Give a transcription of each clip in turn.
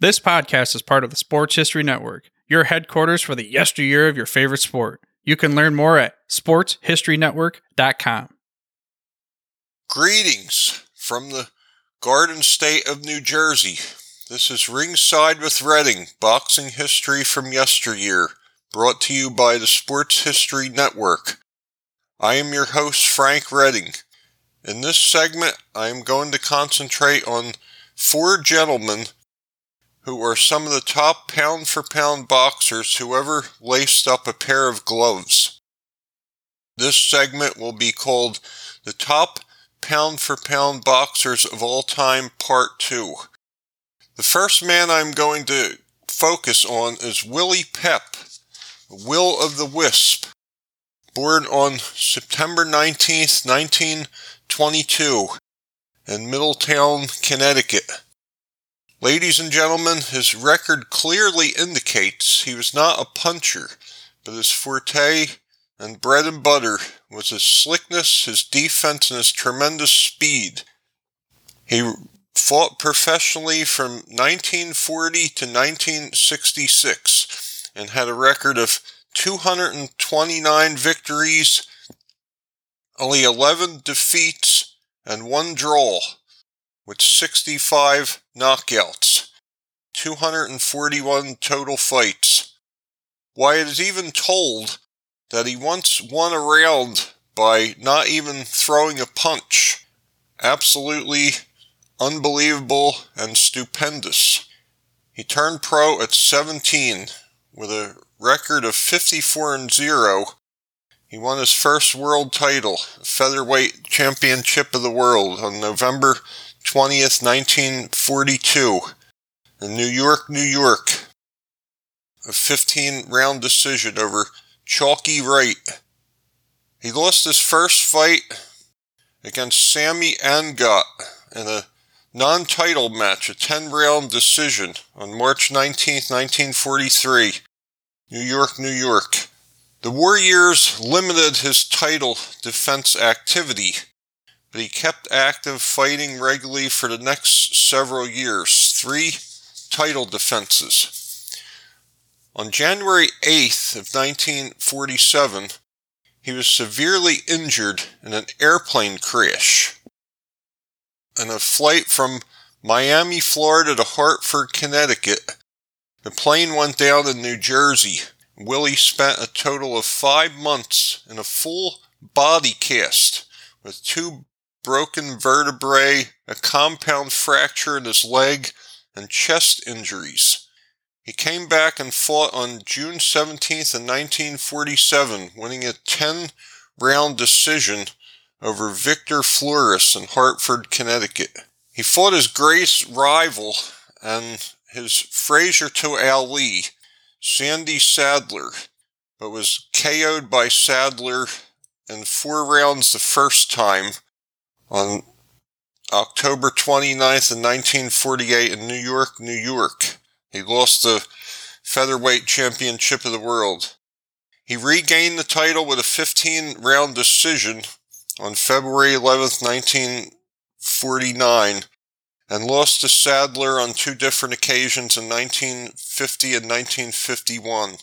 This podcast is part of the Sports History Network, your headquarters for the yesteryear of your favorite sport. You can learn more at sportshistorynetwork.com. Greetings from the Garden State of New Jersey. This is Ringside with Redding, boxing history from yesteryear, brought to you by the Sports History Network. I am your host, Frank Redding. In this segment, I am going to concentrate on four gentlemen who are some of the top pound for pound boxers who ever laced up a pair of gloves. This segment will be called the top pound for pound boxers of all time part 2. The first man I'm going to focus on is Willie Pep, Will of the Wisp, born on September 19, 1922 in Middletown, Connecticut. Ladies and gentlemen, his record clearly indicates he was not a puncher, but his forte and bread and butter was his slickness, his defense, and his tremendous speed. He fought professionally from 1940 to 1966 and had a record of 229 victories, only 11 defeats, and one draw with 65 knockouts, 241 total fights. Why, it is even told that he once won a round by not even throwing a punch. Absolutely unbelievable and stupendous. He turned pro at 17 with a record of 54 and 0. He won his first world title, featherweight championship of the world on November 20th, 1942, in New York, New York. A 15 round decision over Chalky Wright. He lost his first fight against Sammy Angott in a non title match, a 10 round decision on March 19, 1943, New York, New York. The war years limited his title defense activity but he kept active fighting regularly for the next several years, three title defenses. On January 8th of 1947, he was severely injured in an airplane crash. In a flight from Miami, Florida to Hartford, Connecticut, the plane went down in New Jersey. Willie spent a total of five months in a full body cast with two broken vertebrae, a compound fracture in his leg, and chest injuries. He came back and fought on June 17th in 1947, winning a 10 round decision over Victor Flores in Hartford, Connecticut. He fought his great rival and his Frazier to Ali, Sandy Saddler, but was KO'd by Saddler in four rounds the first time on October 29th in 1948 in New York, New York. He lost the featherweight championship of the world. He regained the title with a 15 round decision on February 11th, 1949, and lost to Saddler on two different occasions in 1950 and 1951.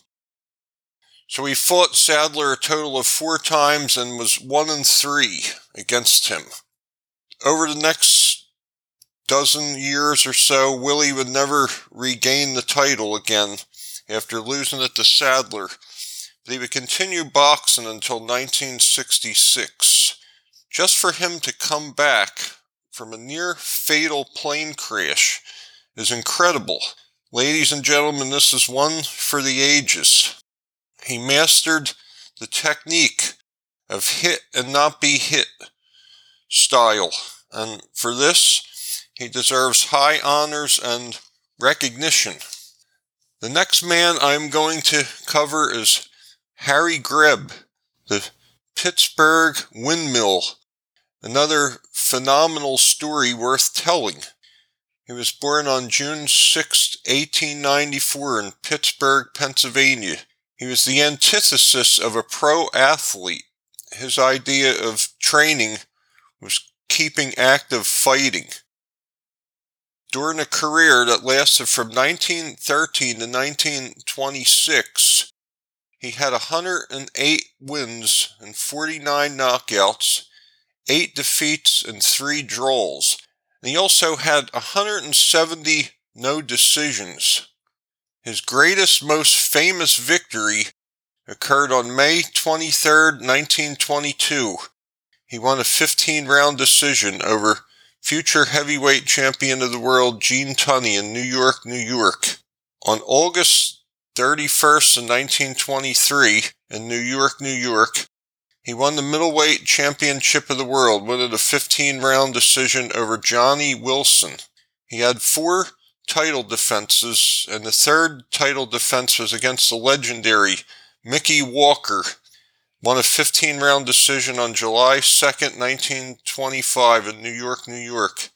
So he fought Saddler a total of four times and was one and three against him over the next dozen years or so, Willie would never regain the title again after losing it to Saddler. But he would continue boxing until 1966. Just for him to come back from a near fatal plane crash is incredible. Ladies and gentlemen, this is one for the ages. He mastered the technique of hit and not be hit style. And for this, he deserves high honors and recognition. The next man I'm going to cover is Harry Greb, the Pittsburgh Windmill. Another phenomenal story worth telling. He was born on June 6, 1894 in Pittsburgh, Pennsylvania. He was the antithesis of a pro athlete. His idea of training was keeping active fighting. During a career that lasted from 1913 to 1926, he had 108 wins and 49 knockouts, 8 defeats, and 3 draws. And he also had 170 no decisions. His greatest, most famous victory occurred on May 23, 1922. He won a 15 round decision over future heavyweight champion of the world Gene Tunney in New York, New York. On August 31st, 1923, in New York, New York, he won the middleweight championship of the world, winning a 15 round decision over Johnny Wilson. He had four title defenses, and the third title defense was against the legendary Mickey Walker. Won a 15 round decision on July 2nd, 1925, in New York, New York.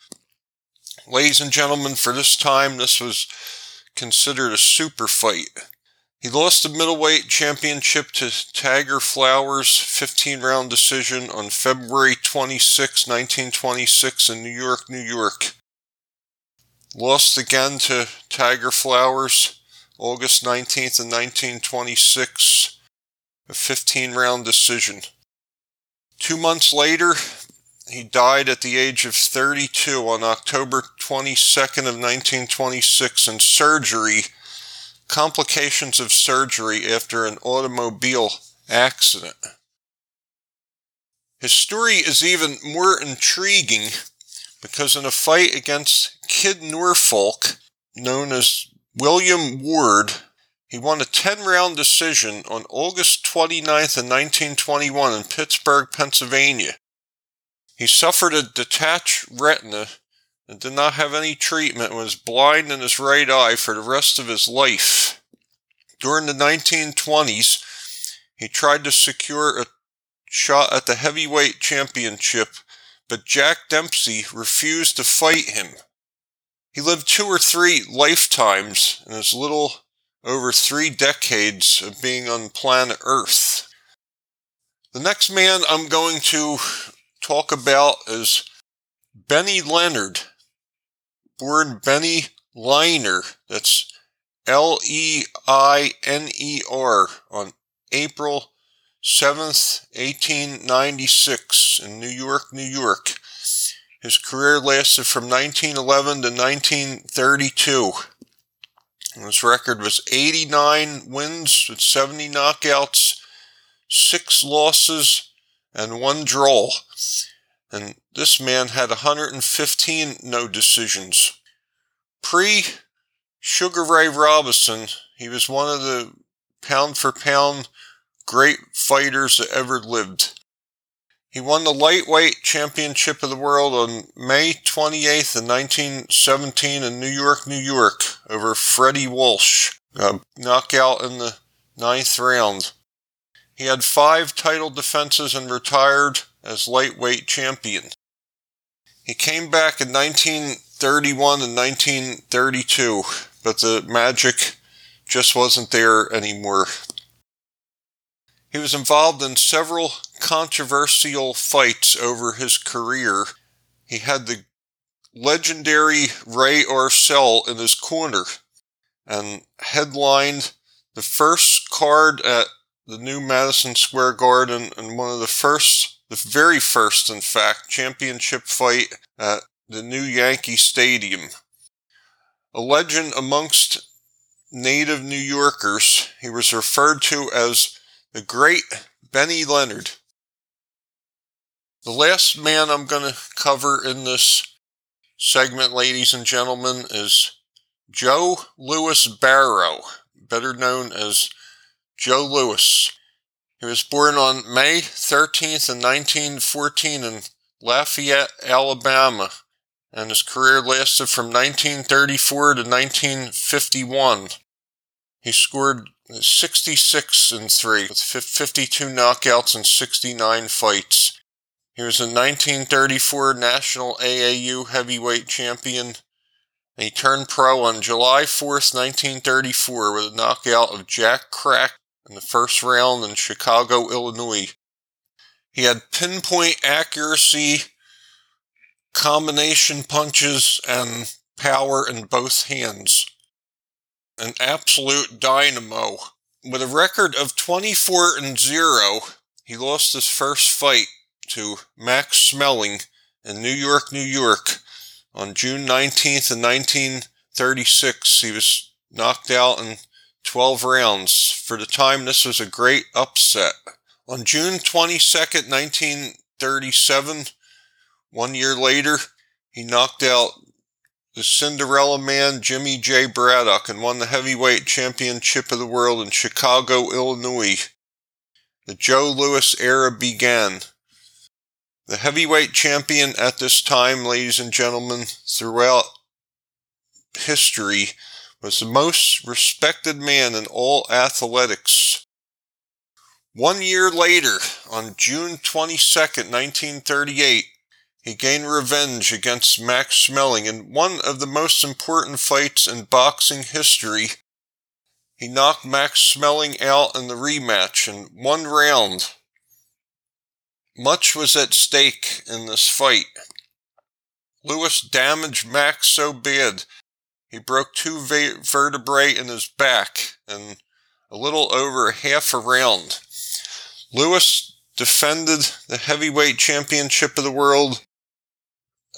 Ladies and gentlemen, for this time, this was considered a super fight. He lost the middleweight championship to Tiger Flowers 15 round decision on February 26, 1926 in New York, New York. Lost again to Tiger Flowers August 19th and 1926, a 15 round decision. Two months later, he died at the age of 32 on October 22nd of 1926 in surgery complications of surgery after an automobile accident. His story is even more intriguing because in a fight against Kid Norfolk, known as William Ward, he won a 10 round decision on August 29th of 1921 in Pittsburgh, Pennsylvania. He suffered a detached retina and did not have any treatment and was blind in his right eye for the rest of his life. During the 1920s, he tried to secure a shot at the heavyweight championship, but Jack Dempsey refused to fight him. He lived two or three lifetimes in his little over three decades of being on planet Earth. The next man I'm going to talk about is Benny Leonard, born Benny Leiner. That's L E I N E R on April 7th, 1896 in New York, New York. His career lasted from 1911 to 1932. His record was 89 wins with 70 knockouts, 6 losses, and 1 draw and this man had 115 no decisions. Pre Sugar Ray Robinson, he was one of the pound for pound great fighters that ever lived. He won the lightweight championship of the world on May 28th of 1917 in New York, New York over Freddie Welsh, a knockout in the ninth round. He had five title defenses and retired as lightweight champion. He came back in 1931 and 1932, but the magic just wasn't there anymore. He was involved in several controversial fights over his career. He had the legendary Ray Arcel in his corner and headlined the first card at the new Madison Square Garden and one of the first the very first, in fact, championship fight at the new Yankee Stadium. A legend amongst native New Yorkers, he was referred to as the great Benny Leonard. The last man I'm going to cover in this segment, ladies and gentlemen, is Joe Louis Barrow, better known as Joe Louis. He was born on May 13th in 1914 in Lafayette, Alabama, and his career lasted from 1934 to 1951. He scored 66 and 3 with 52 knockouts and 69 fights. He was a 1934 National AAU heavyweight champion. He turned pro on July 4th, 1934 with a knockout of Jack Kracken in the first round in Chicago, Illinois. He had pinpoint accuracy, combination punches, and power in both hands. An absolute dynamo. With a record of 24 and 0, he lost his first fight to Max Schmeling in New York, New York on June 19th in 1936. He was knocked out in 12 rounds. For the time, this was a great upset. On June 22nd, 1937, one year later, he knocked out the Cinderella Man Jimmy J. Braddock and won the heavyweight championship of the world in Chicago, Illinois. The Joe Louis era began. The heavyweight champion at this time, ladies and gentlemen, throughout history, was the most respected man in all athletics. One year later, on June 22nd, 1938, he gained revenge against Max Schmeling in one of the most important fights in boxing history. He knocked Max Schmeling out in the rematch in one round. Much was at stake in this fight. Louis damaged Max so bad he broke two vertebrae in his back in a little over half a round. Louis defended the heavyweight championship of the world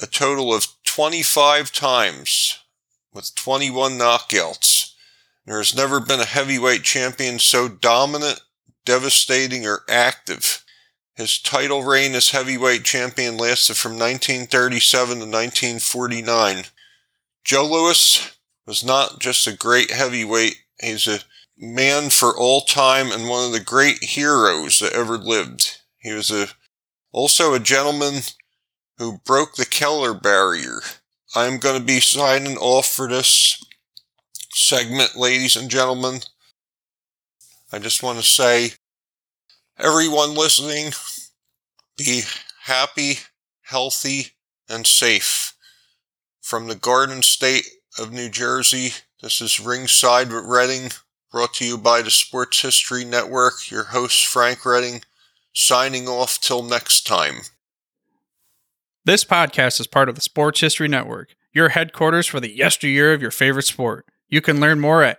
a total of 25 times with 21 knockouts. There has never been a heavyweight champion so dominant, devastating, or active. His title reign as heavyweight champion lasted from 1937 to 1949. Joe Louis was not just a great heavyweight, he's a man for all time and one of the great heroes that ever lived. He was a also a gentleman who broke the color barrier. I'm going to be signing off for this segment, ladies and gentlemen. I just want to say, everyone listening, be happy, healthy, and safe. From the Garden State of New Jersey, this is Ringside with Redding, brought to you by the Sports History Network. Your host, Frank Redding, signing off till next time. This podcast is part of the Sports History Network, your headquarters for the yesteryear of your favorite sport. You can learn more at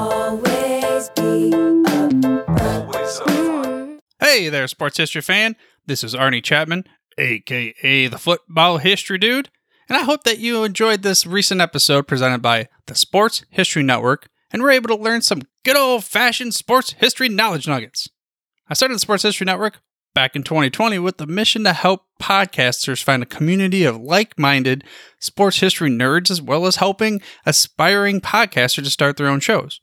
Hey there, sports history fan. This is Arnie Chapman, aka the Football History Dude, and I hope that you enjoyed this recent episode presented by the Sports History Network and were able to learn some good old fashioned sports history knowledge nuggets. I started the Sports History Network back in 2020 with the mission to help podcasters find a community of like minded sports history nerds as well as helping aspiring podcasters to start their own shows.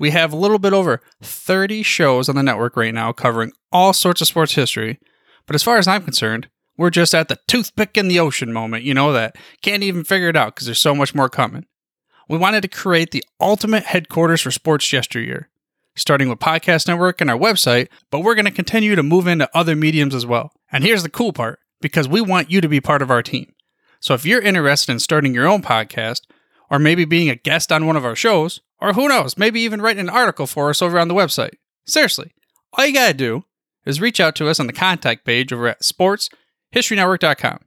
We have a little bit over 30 shows on the network right now covering all sorts of sports history. But as far as I'm concerned, we're just at the toothpick in the ocean moment, you know, that can't even figure it out because there's so much more coming. We wanted to create the ultimate headquarters for sports yesteryear, starting with Podcast Network and our website, but we're going to continue to move into other mediums as well. And here's the cool part because we want you to be part of our team. So if you're interested in starting your own podcast, or maybe being a guest on one of our shows, or who knows, maybe even writing an article for us over on the website. Seriously, all you gotta do is reach out to us on the contact page over at sportshistorynetwork.com.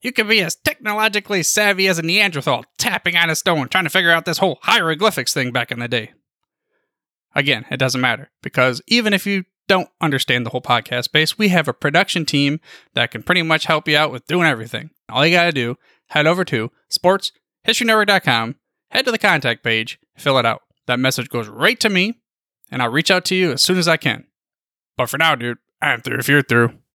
You can be as technologically savvy as a Neanderthal tapping on a stone trying to figure out this whole hieroglyphics thing back in the day. Again, it doesn't matter because even if you don't understand the whole podcast space, we have a production team that can pretty much help you out with doing everything. All you got to do, head over to sportshistorynetwork.com, head to the contact page, fill it out. That message goes right to me, and I'll reach out to you as soon as I can. But for now, dude, I'm through if you're through.